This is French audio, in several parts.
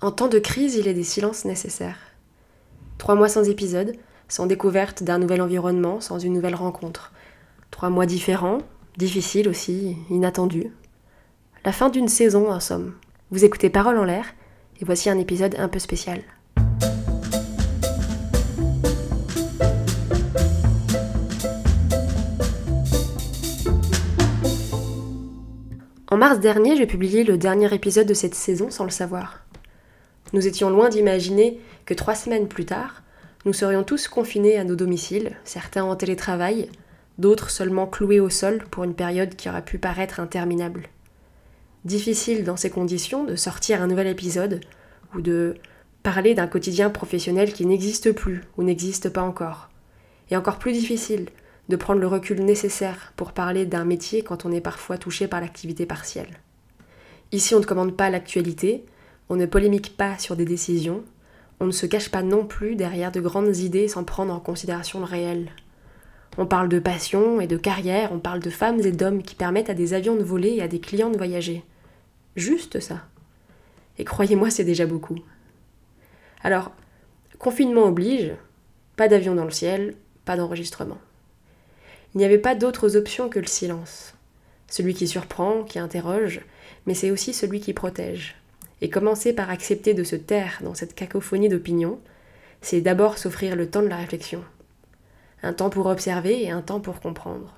En temps de crise, il est des silences nécessaires. Trois mois sans épisode, sans découverte d'un nouvel environnement, sans une nouvelle rencontre. Trois mois différents, difficiles aussi, inattendus. La fin d'une saison, en somme. Vous écoutez Parole en l'air, et voici un épisode un peu spécial. En mars dernier, j'ai publié le dernier épisode de cette saison sans le savoir. Nous étions loin d'imaginer que trois semaines plus tard, nous serions tous confinés à nos domiciles, certains en télétravail, d'autres seulement cloués au sol pour une période qui aurait pu paraître interminable. Difficile dans ces conditions de sortir un nouvel épisode ou de parler d'un quotidien professionnel qui n'existe plus ou n'existe pas encore. Et encore plus difficile de prendre le recul nécessaire pour parler d'un métier quand on est parfois touché par l'activité partielle. Ici, on ne commande pas l'actualité, on ne polémique pas sur des décisions, on ne se cache pas non plus derrière de grandes idées sans prendre en considération le réel. On parle de passion et de carrière, on parle de femmes et d'hommes qui permettent à des avions de voler et à des clients de voyager. Juste ça. Et croyez-moi, c'est déjà beaucoup. Alors, confinement oblige, pas d'avion dans le ciel, pas d'enregistrement. Il n'y avait pas d'autres options que le silence. Celui qui surprend, qui interroge, mais c'est aussi celui qui protège. Et commencer par accepter de se taire dans cette cacophonie d'opinions, c'est d'abord s'offrir le temps de la réflexion. Un temps pour observer et un temps pour comprendre.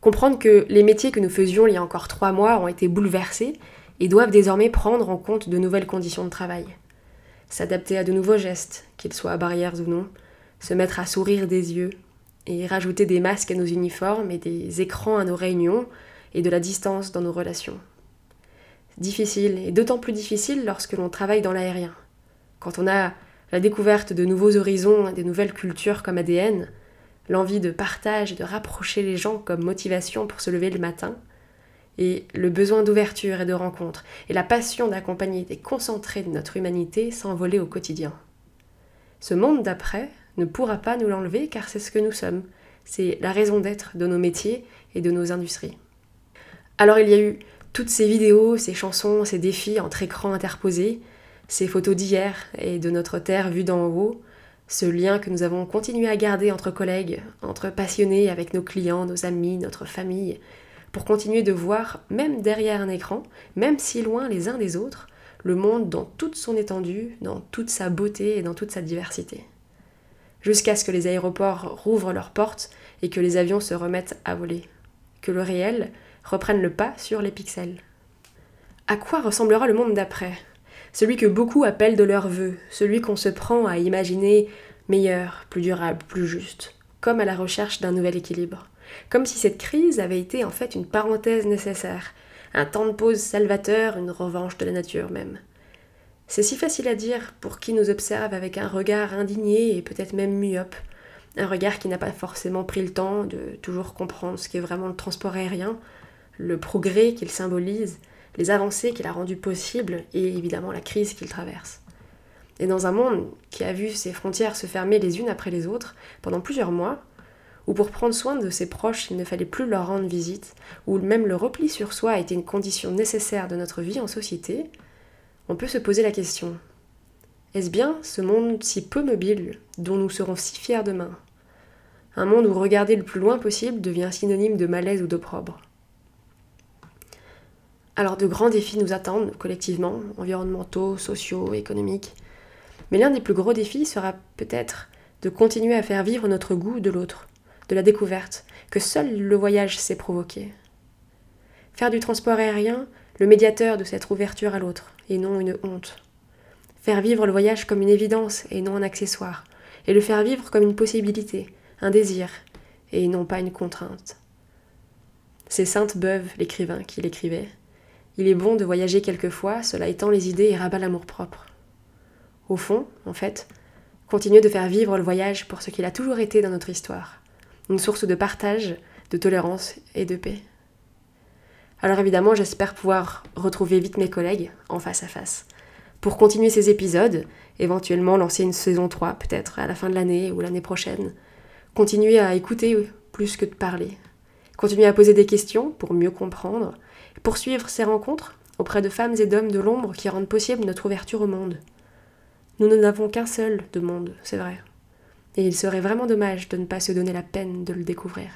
Comprendre que les métiers que nous faisions il y a encore trois mois ont été bouleversés et doivent désormais prendre en compte de nouvelles conditions de travail. S'adapter à de nouveaux gestes, qu'ils soient barrières ou non, se mettre à sourire des yeux, et rajouter des masques à nos uniformes et des écrans à nos réunions et de la distance dans nos relations. Difficile, et d'autant plus difficile lorsque l'on travaille dans l'aérien. Quand on a la découverte de nouveaux horizons et de nouvelles cultures comme ADN, l'envie de partage et de rapprocher les gens comme motivation pour se lever le matin, et le besoin d'ouverture et de rencontre, et la passion d'accompagner des concentrés de notre humanité s'envoler au quotidien. Ce monde d'après, ne pourra pas nous l'enlever car c'est ce que nous sommes. C'est la raison d'être de nos métiers et de nos industries. Alors il y a eu toutes ces vidéos, ces chansons, ces défis entre écrans interposés, ces photos d'hier et de notre terre vue d'en haut, ce lien que nous avons continué à garder entre collègues, entre passionnés avec nos clients, nos amis, notre famille, pour continuer de voir, même derrière un écran, même si loin les uns des autres, le monde dans toute son étendue, dans toute sa beauté et dans toute sa diversité. Jusqu'à ce que les aéroports rouvrent leurs portes et que les avions se remettent à voler, que le réel reprenne le pas sur les pixels. À quoi ressemblera le monde d'après? Celui que beaucoup appellent de leur vœu, celui qu'on se prend à imaginer meilleur, plus durable, plus juste, comme à la recherche d'un nouvel équilibre. Comme si cette crise avait été en fait une parenthèse nécessaire, un temps de pause salvateur, une revanche de la nature même. C'est si facile à dire pour qui nous observe avec un regard indigné et peut-être même myope, un regard qui n'a pas forcément pris le temps de toujours comprendre ce qu'est vraiment le transport aérien, le progrès qu'il symbolise, les avancées qu'il a rendues possibles et évidemment la crise qu'il traverse. Et dans un monde qui a vu ses frontières se fermer les unes après les autres pendant plusieurs mois, où pour prendre soin de ses proches il ne fallait plus leur rendre visite, où même le repli sur soi a été une condition nécessaire de notre vie en société, on peut se poser la question est-ce bien ce monde si peu mobile dont nous serons si fiers demain? Un monde où regarder le plus loin possible devient synonyme de malaise ou d'opprobre. Alors de grands défis nous attendent collectivement, environnementaux, sociaux, économiques. Mais l'un des plus gros défis sera peut-être de continuer à faire vivre notre goût de l'autre, de la découverte, que seul le voyage sait provoquer. Faire du transport aérien le médiateur de cette ouverture à l'autre, et non une honte. Faire vivre le voyage comme une évidence et non un accessoire, et le faire vivre comme une possibilité, un désir, et non pas une contrainte. C'est Sainte-Beuve, l'écrivain, qui l'écrivait. Il est bon de voyager quelquefois, cela étend les idées et rabat l'amour-propre. Au fond, en fait, continuer de faire vivre le voyage pour ce qu'il a toujours été dans notre histoire, une source de partage, de tolérance et de paix. Alors évidemment, j'espère pouvoir retrouver vite mes collègues en face à face pour continuer ces épisodes, éventuellement lancer une saison 3 peut-être à la fin de l'année ou l'année prochaine. Continuer à écouter plus que de parler. Continuer à poser des questions pour mieux comprendre. Poursuivre ces rencontres auprès de femmes et d'hommes de l'ombre qui rendent possible notre ouverture au monde. Nous n'avons qu'un seul de monde, c'est vrai. Et il serait vraiment dommage de ne pas se donner la peine de le découvrir.